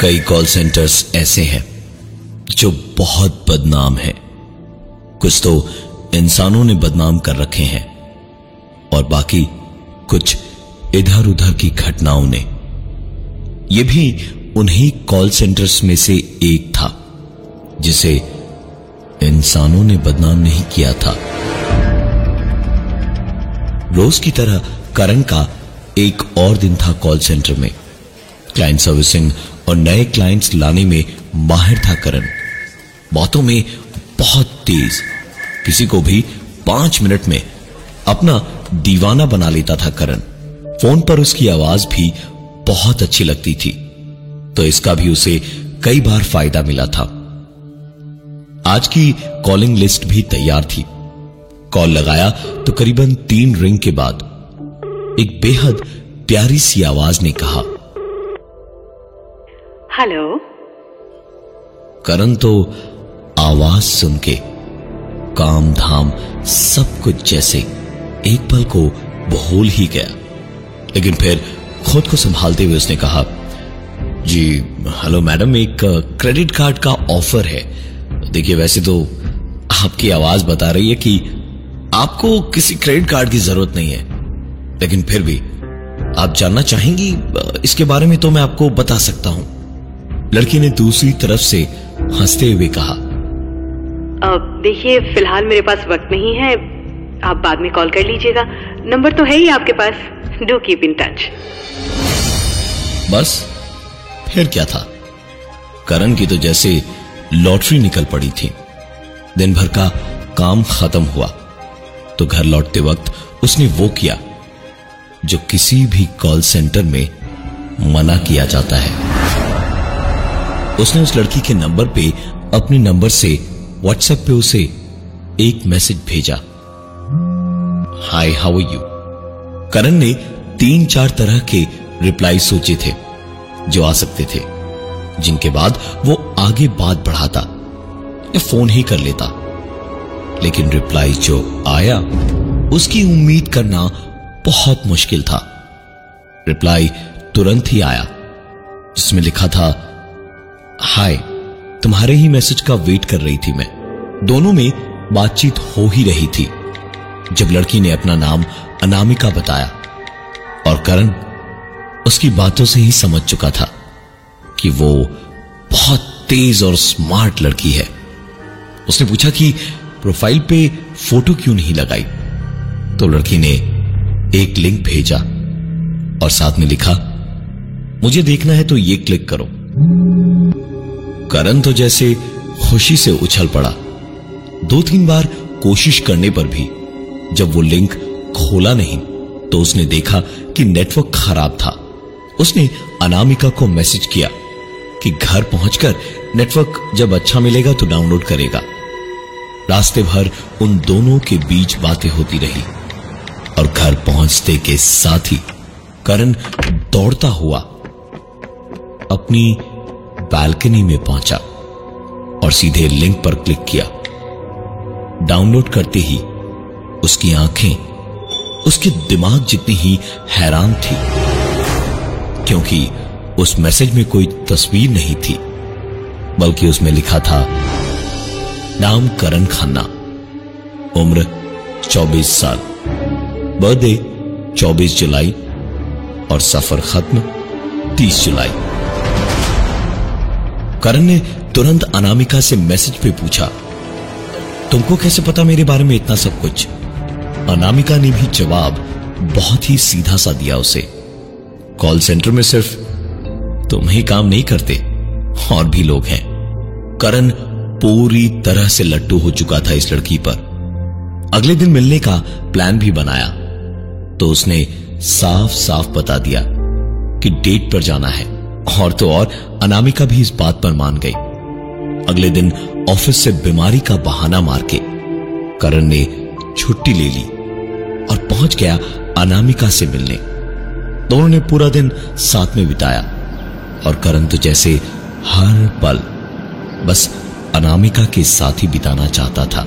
कई call centres ऐसे हैं जो बहुत बदनाम हैं। कुछ तो इंसानों ने बदनाम कर रखे हैं और बाकी कुछ इधर उधर की घटनाओं ने। यह भी उन्हीं कॉल सेंटर्स में से एक था, जिसे इंसानों ने बदनाम नहीं किया था। रोज की तरह करण का एक और दिन था कॉल सेंटर में। क्लाइंट सर्विसिंग और नए क्लाइंट्स लाने में माहिर था करण। बातों में बहुत तेज। किसी को भी पाँच मिनट में अपना दीवाना बना लेता था करण। फ़ोन पर उसकी आवाज़ भी बहुत अच्छी लगती थी तो इसका भी उसे कई बार फ़ायदा मिला था। आज की कॉलिंग लिस्ट भी तैयार थी। कॉल लगाया तो करीबन तीन रिंग के बाद एक बेहद प्यारी सी आवाज़ ने कहा हेलो। करण तो आवाज़ सुन के काम धाम सब कुछ जैसे एक पल को भूल ही गया। लेकिन फिर खुद को संभालते हुए उसने कहा, जी, हेलो मैडम, एक क्रेडिट कार्ड का ऑफ़र है। देखिए, वैसे तो आपकी आवाज़ बता रही है कि आपको किसी क्रेडिट कार्ड की ज़रूरत नहीं है। लेकिन फिर भी आप जानना चाहेंगी, इसके बारे में तो मैं आपको बता सकता हूँ। लड़की ने दूसरी तरफ़ से हँसते हुए कहा देखिए फ़िलहाल मेरे पास वक्त नहीं है। आप बाद में कॉल कर लीजिएगा। नंबर तो है ही आपके पास। डू कीप इन टच बस फिर क्या था? करण की तो जैसे लॉटरी निकल पड़ी थी। दिन भर का काम खत्म हुआ तो घर लौटते वक्त उसने वो किया जो किसी भी कॉल सेंटर में मना किया जाता है। उसने उस लड़की के नंबर पे अपने नंबर से व्हाट्सएप पे उसे एक मैसेज भेजा। हाय हाउ यू करण ने तीन चार तरह के रिप्लाई सोचे थे, जो आ सकते थे, जिनके बाद वो आगे बात बढ़ाता या फ़ोन ही कर लेता। लेकिन रिप्लाई जो आया, उसकी उम्मीद करना बहुत मुश्किल था। रिप्लाई तुरंत ही आया, जिसमें लिखा था हाय, तुम्हारे ही मैसेज का वेट कर रही थी मैं। दोनों में बातचीत हो ही रही थी, जब लड़की ने अपना नाम अनामिका बताया। और करण उसकी बातों से ही समझ चुका था कि वो बहुत तेज और स्मार्ट लड़की है। उसने पूछा कि प्रोफ़ाइल पे फ़ोटो क्यों नहीं लगाई? तो लड़की ने एक लिंक भेजा और साथ में लिखा, मुझे देखना है तो ये क्लिक करो। करण तो जैसे खुशी से उछल पड़ा। दो तीन बार कोशिश करने पर भी, जब वो लिंक खोला नहीं तो उसने देखा कि नेटवर्क खराब था। उसने अनामिका को मैसेज किया कि घर पहुंचकर नेटवर्क जब अच्छा मिलेगा तो डाउनलोड करेगा। रास्ते भर उन दोनों के बीच बातें होती रही और घर पहुँचते के साथ ही करण दौड़ता हुआ अपनी बालकनी में पहुँचा और सीधे लिंक पर क्लिक किया। डाउनलोड करते ही उसकी आँखें, उसके दिमाग जितनी ही हैरान थी, क्योंकि उस मैसेज में कोई तस्वीर नहीं थी, बल्कि उसमें लिखा था, नाम करण खन्ना, उम्र 24 साल, बर्थडे 24 जुलाई और सफ़र खत्म 30 जुलाई। करण ने तुरंत अनामिका से मैसेज पे पूछा, तुमको कैसे पता मेरे बारे में इतना सब कुछ? अनामिका ने भी जवाब बहुत ही सीधा सा दिया उसे, कॉल सेंटर में सिर्फ़ तुम ही काम नहीं करते, और भी लोग हैं। करण पूरी तरह से लट्टू हो चुका था इस लड़की पर। अगले दिन मिलने का प्लान भी बनाया तो उसने साफ़ साफ़ बता दिया कि डेट पर जाना है, और तो और अनामिका भी इस बात पर मान गई। अगले दिन ऑफ़िस से बीमारी का बहाना मार के करण ने छुट्टी ले ली और पहुँच गया अनामिका से मिलने। दोनों ने पूरा दिन साथ में बिताया और करण तो जैसे हर पल बस अनामिका के साथ ही बिताना चाहता था।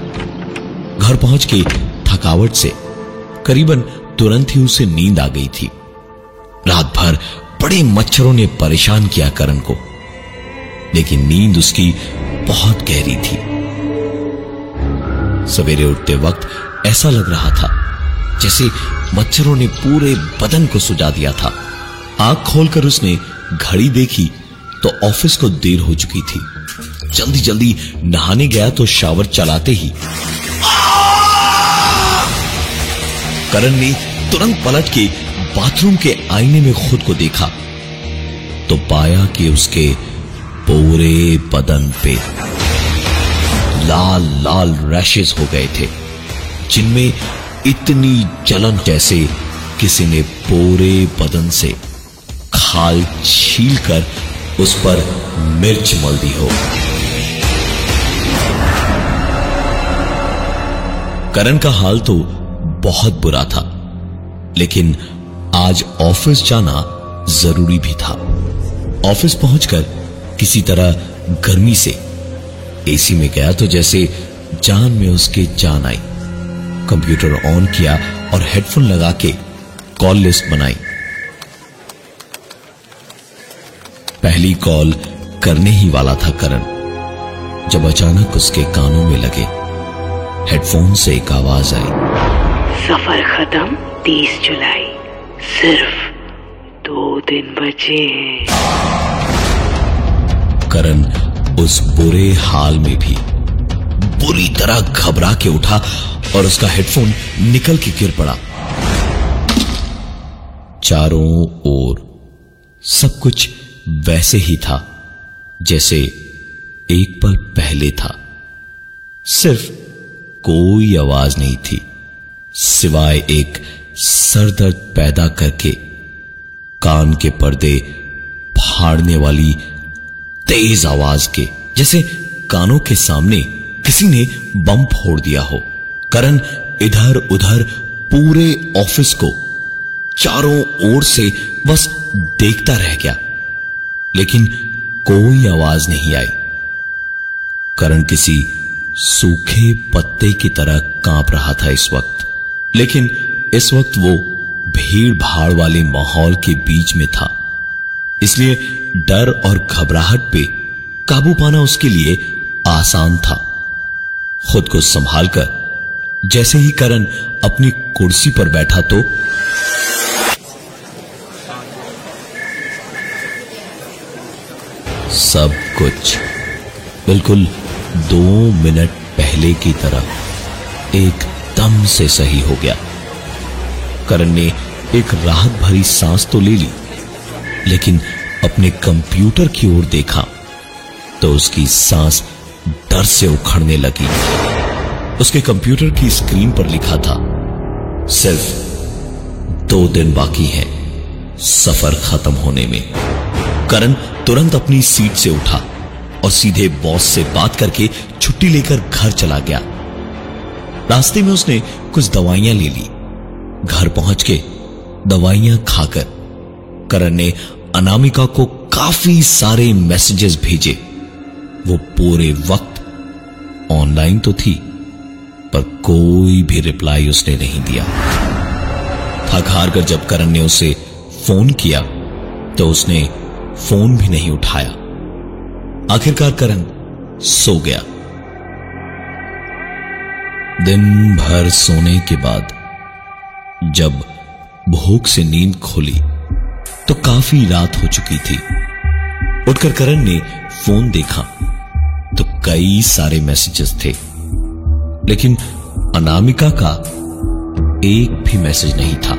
घर पहुँच के थकावट से करीबन तुरंत ही उसे नींद आ गई थी। रात भर बड़े मच्छरों ने परेशान किया करण को, लेकिन नींद उसकी बहुत गहरी थी। सवेरे उठते वक्त ऐसा लग रहा था, जैसे मच्छरों ने पूरे बदन को सुजा दिया था। आँख खोलकर उसने घड़ी देखी तो ऑफ़िस को देर हो चुकी थी। जल्दी जल्दी नहाने गया तो शावर चलाते ही करण ने तुरंत पलट के बाथरूम के आईने में खुद को देखा तो पाया कि उसके पूरे बदन पे लाल लाल रैशेस हो गए थे, जिनमें इतनी जलन जैसे किसी ने पूरे बदन से खाल छील कर उस पर मिर्च मल दी हो। करण का हाल तो बहुत बुरा था, लेकिन आज ऑफ़िस जाना ज़रूरी भी था। ऑफ़िस पहुंचकर किसी तरह गर्मी से एसी में गया तो जैसे जान में उसके जान आई। कंप्यूटर ऑन किया और हेडफोन लगा के कॉल लिस्ट बनाई। पहली कॉल करने ही वाला था करण। जब अचानक उसके कानों में लगे, हेडफोन से एक आवाज़ आई। सफ़र खत्म, तीस जुलाई। सिर्फ़ दो दिन बचे हैं। करण उस बुरे हाल में भी बुरी तरह घबरा के उठा और उसका हेडफोन निकल के गिर पड़ा। चारों ओर सब कुछ वैसे ही था, जैसे एक पल पहले था। सिर्फ़ कोई आवाज़ नहीं थी, सिवाय एक सरदर्द पैदा करके कान के पर्दे फाड़ने वाली तेज आवाज़ के जैसे कानों के सामने किसी ने बम फोड़ दिया हो। करण इधर उधर पूरे ऑफ़िस को चारों ओर से बस देखता रह गया, लेकिन कोई आवाज़ नहीं आई। करण किसी सूखे पत्ते की तरह काँप रहा था इस वक्त, लेकिन इस वक्त वो भीड़ भाड़ वाले माहौल के बीच में था। इसलिए डर और घबराहट पे काबू पाना उसके लिए आसान था। खुद को संभालकर, जैसे ही करण अपनी कुर्सी पर बैठा तो सब कुछ बिल्कुल दो मिनट पहले की तरह एकदम से सही हो गया। करण ने एक राहत भरी सांस तो ले ली, लेकिन अपने कंप्यूटर की ओर देखा तो उसकी सांस डर से उखड़ने लगी। उसके कंप्यूटर की स्क्रीन पर लिखा था, सिर्फ़ दो दिन बाकी है सफ़र खत्म होने में। करण तुरंत अपनी सीट से उठा और सीधे बॉस से बात करके छुट्टी लेकर घर चला गया। रास्ते में उसने कुछ दवाइयाँ ले ली। घर पहुँच के दवाइयाँ खाकर करण ने अनामिका को काफ़ी सारे मैसेजेस भेजे। वो पूरे वक्त ऑनलाइन तो थी, पर कोई भी रिप्लाई उसने नहीं दिया। थक हार कर जब करण ने उसे फ़ोन किया तो उसने फ़ोन भी नहीं उठाया। आखिरकार करण सो गया। दिन भर सोने के बाद जब भूख से नींद खोली तो काफ़ी रात हो चुकी थी। उठकर करण ने फ़ोन देखा तो कई सारे मैसेजेस थे। लेकिन अनामिका का एक भी मैसेज नहीं था।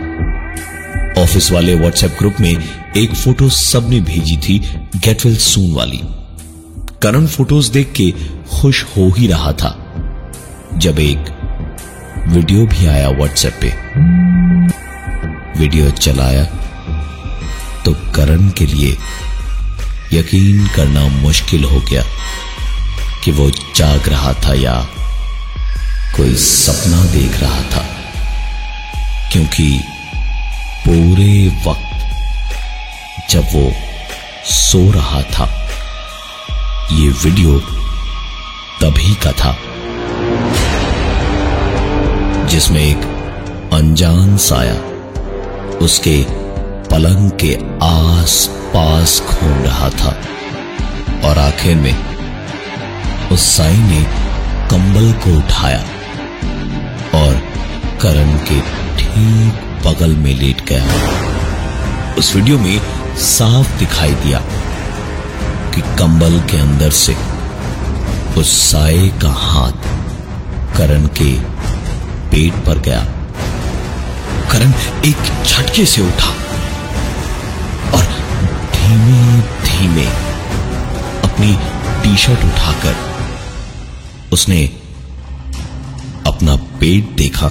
ऑफ़िस वाले व्हाट्सएप ग्रुप में एक फ़ोटो सबने भेजी थी गेट वेल सून वाली। करण फ़ोटोज़ देख के खुश हो ही रहा था। जब एक वीडियो भी आया व्हाट्सएप पे वीडियो चलाया तो करण के लिए यकीन करना मुश्किल हो गया कि वो जाग रहा था या कोई सपना देख रहा था, क्योंकि पूरे वक्त जब वो सो रहा था, ये वीडियो तभी का था, जिसमें एक अनजान साया उसके पलंग के आस पास घूम रहा था और आखिर में उस साई ने कंबल को उठाया और करण के ठीक बगल में लेट गया। उस वीडियो में साफ़ दिखाई दिया कि कंबल के अंदर से उस साए का हाथ करण के पेट पर गया। करण एक झटके से उठा और धीमे धीमे अपनी टी शर्ट उठाकर उसने अपना पेट देखा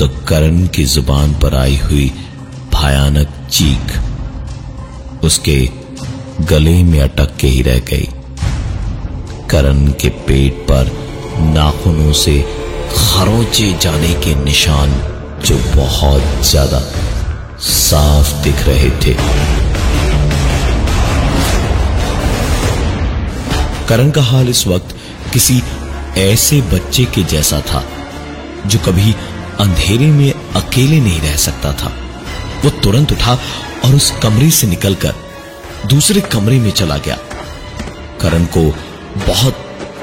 तो करण की ज़ुबान पर आई हुई भयानक चीख उसके गले में अटक के ही रह गई। करण के पेट पर नाखूनों से खरोचे जाने के निशान जो बहुत ज़्यादा साफ़ दिख रहे थे। करण का हाल इस वक्त किसी ऐसे बच्चे के जैसा था, जो कभी अंधेरे में अकेले नहीं रह सकता था। वो तुरंत उठा और उस कमरे से निकलकर दूसरे कमरे में चला गया। करण को बहुत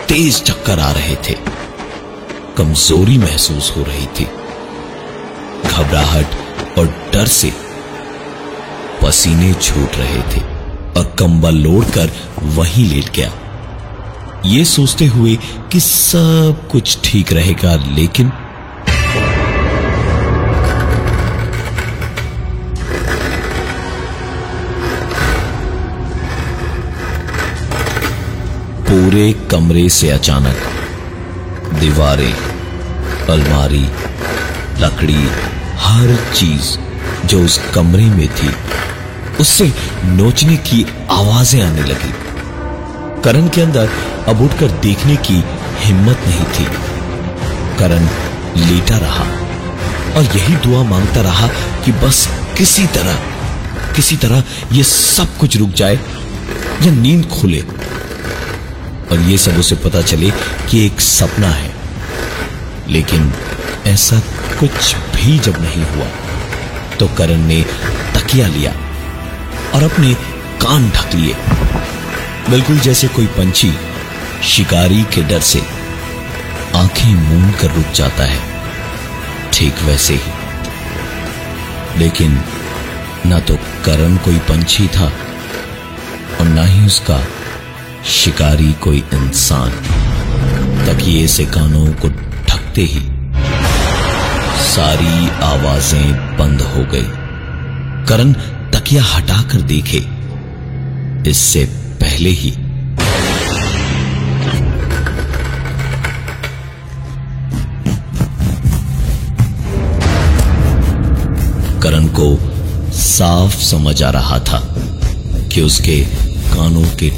तेज चक्कर आ रहे थे। कमज़ोरी महसूस हो रही थी। घबराहट और डर से पसीने छूट रहे थे और कंबल ओढ़कर वहीं लेट गया। ये सोचते हुए कि सब कुछ ठीक रहेगा, लेकिन पूरे कमरे से अचानक दीवारें, अलमारी, लकड़ी हर चीज़ जो उस कमरे में थी, उससे नोचने की आवाज़ें आने लगी। करण के अंदर अब उठकर देखने की हिम्मत नहीं थी। करण लेटा रहा और यही दुआ माँगता रहा कि बस किसी तरह किसी तरह यह सब कुछ रुक जाए, या नींद खुले। और यह सब उसे पता चले कि एक सपना है। लेकिन ऐसा कुछ भी जब नहीं हुआ तो करण ने तकिया लिया और अपने कान ढक लिए। बिल्कुल जैसे कोई पंछी शिकारी के डर से आँखें मूंद कर रुक जाता है, ठीक वैसे ही। लेकिन ना तो करण कोई पंछी था और ना ही उसका शिकारी कोई इंसान। तकिए से कानों को ढकते ही सारी आवाज़ें बंद हो गई। करण तकिया हटाकर देखे। इससे पहले ही करण को साफ़ समझ आ रहा था कि उसके कानों के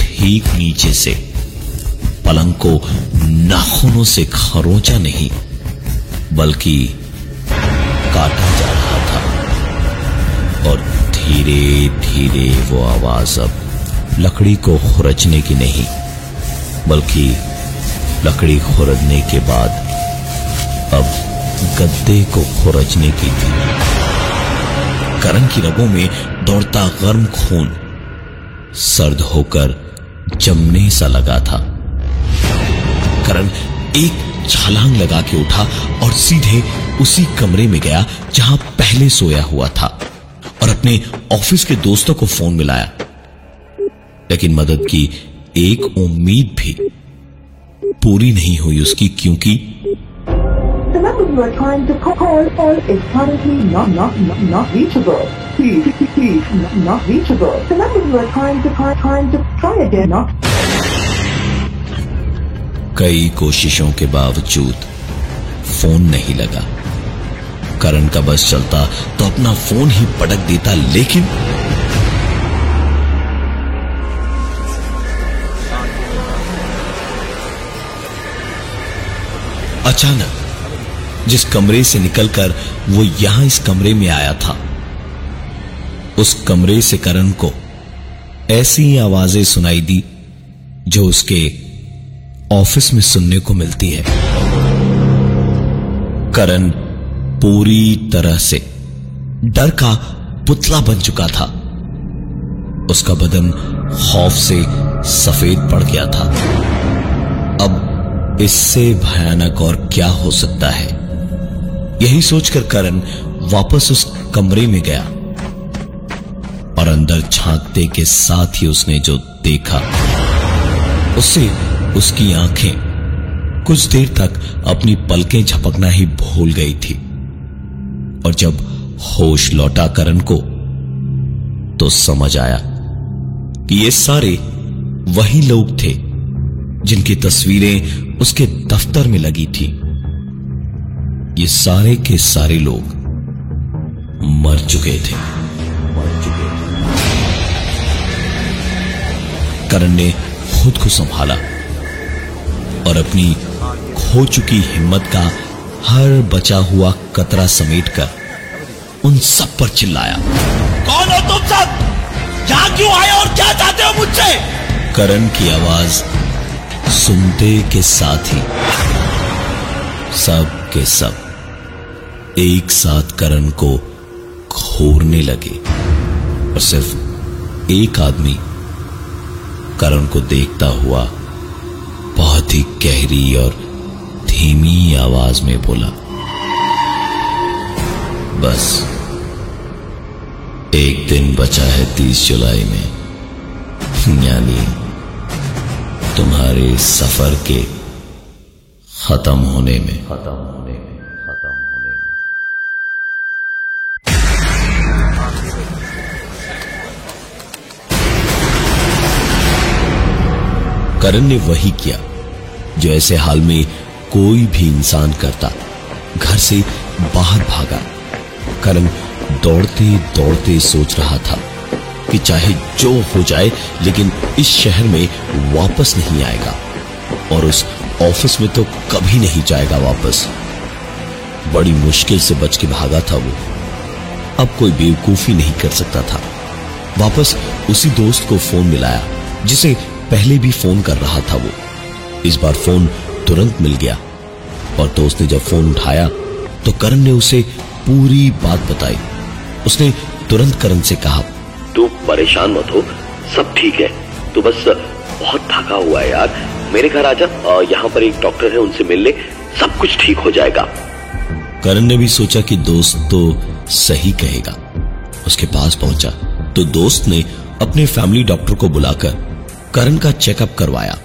ठीक नीचे से पलंग को नाखूनों से खरोचा नहीं, बल्कि काटा जा रहा था। और धीरे धीरे वो आवाज़ अब लकड़ी को खुरचने की नहीं, बल्कि लकड़ी खुरदने के बाद अब गद्दे को खुरचने की थी। करण की रगों में दौड़ता गर्म खून सर्द होकर जमने सा लगा था। करण एक छलांग लगा के उठा और सीधे उसी कमरे में गया जहाँ पहले सोया हुआ था और अपने ऑफ़िस के दोस्तों को फ़ोन मिलाया। लेकिन मदद की एक उम्मीद भी पूरी नहीं हुई उसकी क्योंकि not, कई कोशिशों के बावजूद फ़ोन नहीं लगा। करण का बस चलता तो अपना फ़ोन ही पटक देता, लेकिन अचानक जिस कमरे से निकलकर वो यहाँ इस कमरे में आया था, उस कमरे से करण को ऐसी आवाज़ें सुनाई दी, जो उसके ऑफ़िस में सुनने को मिलती है। करण पूरी तरह से डर का पुतला बन चुका था। उसका बदन खौफ से सफ़ेद पड़ गया था। अब इससे भयानक और क्या हो सकता है? यही सोचकर करण वापस उस कमरे में गया और अंदर झांकते के साथ ही उसने जो देखा उससे उसकी आँखें कुछ देर तक अपनी पलकें झपकना ही भूल गई थी। और जब होश लौटा करण को तो समझ आया कि ये सारे वही लोग थे जिनकी तस्वीरें उसके दफ्तर में लगी थी। ये सारे के सारे लोग मर चुके थे। मर चुके करण ने खुद को संभाला। और अपनी खो चुकी हिम्मत का हर बचा हुआ कतरा समेटकर उन सब पर चिल्लाया। कौन हो तुम सब? यहाँ क्यों आए और क्या चाहते हो मुझसे? करण की आवाज़ सुनते के साथ ही सब के सब एक साथ करण को घूरने लगे और सिर्फ़ एक आदमी करण को देखता हुआ ही गहरी और धीमी आवाज़ में बोला बस एक दिन बचा है तीस जुलाई में। यानी तुम्हारे सफ़र के खत्म होने में। खत्म होने में खत्म होने में। करण ने वही किया। जो ऐसे हाल में कोई भी इंसान करता, घर से बाहर भागा। करण दौड़ते दौड़ते सोच रहा था कि चाहे जो हो जाए, लेकिन इस शहर में वापस नहीं आएगा और उस ऑफ़िस में तो कभी नहीं जाएगा वापस। बड़ी मुश्किल से बच के भागा था वो। अब कोई बेवकूफ़ी नहीं कर सकता था। वापस उसी दोस्त को फ़ोन मिलाया, जिसे पहले भी फ़ोन कर रहा था वो। इस बार फ़ोन तुरंत मिल गया। और दोस्त ने जब फ़ोन उठाया तो करण ने उसे पूरी बात बताई। उसने तुरंत करण से कहा तू परेशान मत हो सब ठीक है। तू बस बहुत थका हुआ है यार। मेरे घर आजा यहाँ पर एक डॉक्टर है उनसे मिल ले। सब कुछ ठीक हो जाएगा। करण ने भी सोचा कि दोस्त तो सही कहेगा। उसके पास पहुँचा तो दोस्त ने अपने फैमिली डॉक्टर को बुलाकर करण का चेकअप करवाया।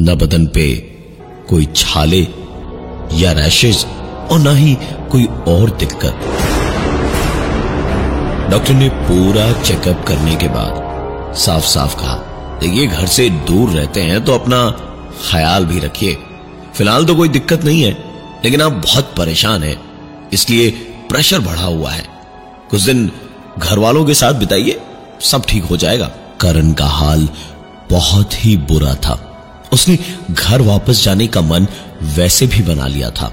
न बदन पे कोई छाले या रैशेज और ना ही कोई और दिक्कत। डॉक्टर ने पूरा चेकअप करने के बाद साफ़ साफ़ कहा, देखिए, घर से दूर रहते हैं तो अपना ख्याल भी रखिए। फ़िलहाल तो कोई दिक्कत नहीं है, लेकिन आप बहुत परेशान हैं। इसलिए प्रेशर बढ़ा हुआ है। कुछ दिन घर वालों के साथ बिताइए, सब ठीक हो जाएगा। करण का हाल बहुत ही बुरा था। उसने घर वापस जाने का मन वैसे भी बना लिया था।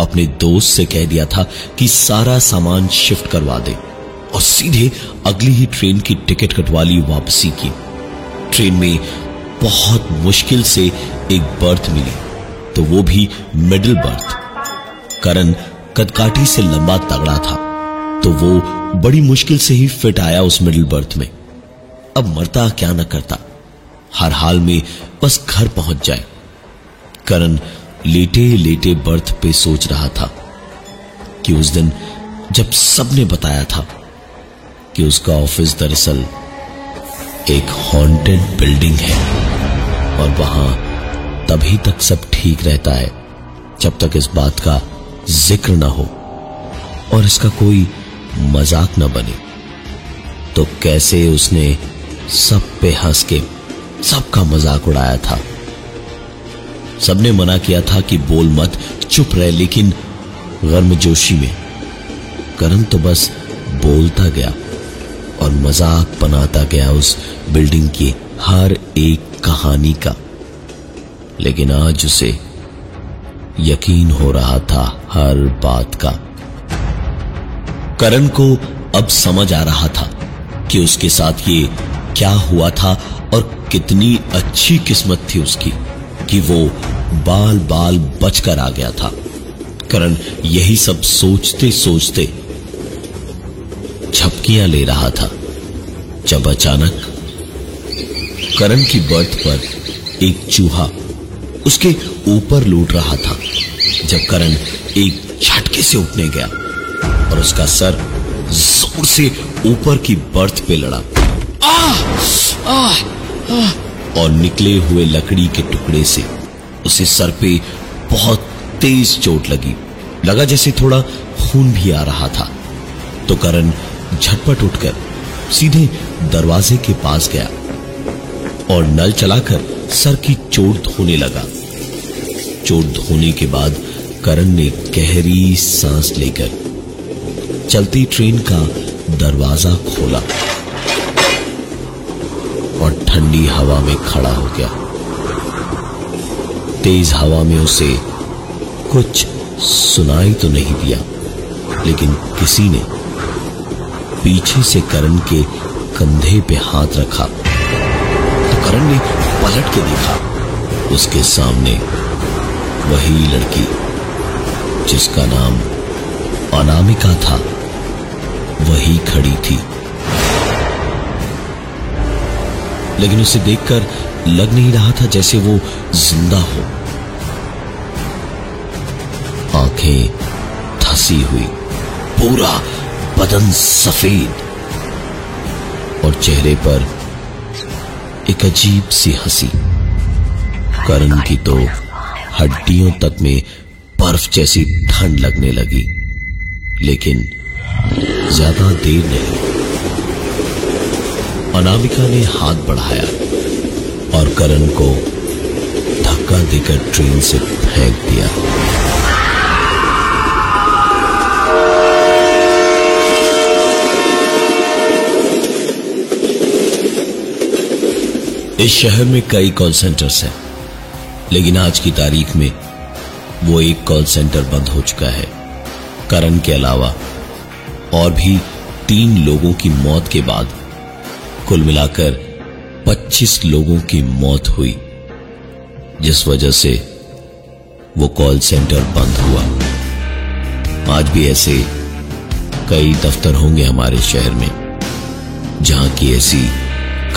अपने दोस्त से कह दिया था कि सारा सामान शिफ्ट करवा दे और सीधे अगली ही ट्रेन की टिकट कटवा ली वापसी की। ट्रेन में बहुत मुश्किल से एक बर्थ मिली तो वो भी मिडिल बर्थ। करण कदकाठी से लंबा तगड़ा था तो वो बड़ी मुश्किल से ही फिट आया उस मिडिल बर्थ में। अब मरता क्या न करता। हर हाल में बस घर पहुँच जाए। करण लेटे लेटे बर्थ पे सोच रहा था कि उस दिन जब सबने बताया था कि उसका ऑफ़िस दरअसल एक हॉन्टेड बिल्डिंग है और वहाँ तभी तक सब ठीक रहता है, जब तक इस बात का ज़िक्र ना हो और इसका कोई मज़ाक ना बने। तो कैसे उसने सब पे हंस के सबका मज़ाक उड़ाया था। सबने मना किया था कि बोल मत, चुप रहे, लेकिन गर्मजोशी में करण तो बस बोलता गया और मज़ाक बनाता गया उस बिल्डिंग की हर एक कहानी का। लेकिन आज उसे यकीन हो रहा था हर बात का। करण को अब समझ आ रहा था कि उसके साथ ये क्या हुआ था और कितनी अच्छी किस्मत थी उसकी कि वो बाल बाल बचकर आ गया था। करण यही सब सोचते सोचते झपकियाँ ले रहा था। जब अचानक करण की बर्थ पर एक चूहा उसके ऊपर लूट रहा था, जब करण एक झटके से उठने गया और उसका सर ज़ोर से ऊपर की बर्थ पे लड़ा। और निकले हुए लकड़ी के टुकड़े से उसे सर पे बहुत तेज चोट लगी। लगा जैसे थोड़ा खून भी आ रहा था। तो करण झटपट उठकर सीधे दरवाजे के पास गया और नल चलाकर सर की चोट धोने लगा। चोट धोने के बाद करण ने गहरी सांस लेकर चलती ट्रेन का दरवाज़ा खोला। ठंडी हवा में खड़ा हो गया। तेज हवा में उसे कुछ सुनाई तो नहीं दिया, लेकिन किसी ने पीछे से करण के कंधे पे हाथ रखा। तो करण ने पलट के देखा। उसके सामने वही लड़की, जिसका नाम अनामिका था, वही खड़ी थी। लेकिन उसे देखकर लग नहीं रहा था जैसे वो ज़िंदा हो। आँखें धसी हुई, पूरा बदन सफ़ेद, और चेहरे पर एक अजीब सी हँसी। करण की तो हड्डियों तक में बर्फ़ जैसी ठंड लगने लगी, लेकिन ज़्यादा देर नहीं। अनामिका ने हाथ बढ़ाया और करण को धक्का देकर ट्रेन से फेंक दिया। इस शहर में कई कॉल सेंटर्स हैं, लेकिन आज की तारीख में वो एक कॉल सेंटर बंद हो चुका है। करण के अलावा और भी तीन लोगों की मौत के बाद कुल मिलाकर 25 लोगों की मौत हुई, जिस वजह से वो कॉल सेंटर बंद हुआ। आज भी ऐसे कई दफ्तर होंगे हमारे शहर में, जहाँ की ऐसी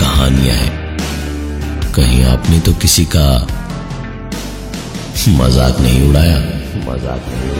कहानियाँ हैं। कहीं आपने तो किसी का मज़ाक नहीं उड़ाया? मज़ाक नहीं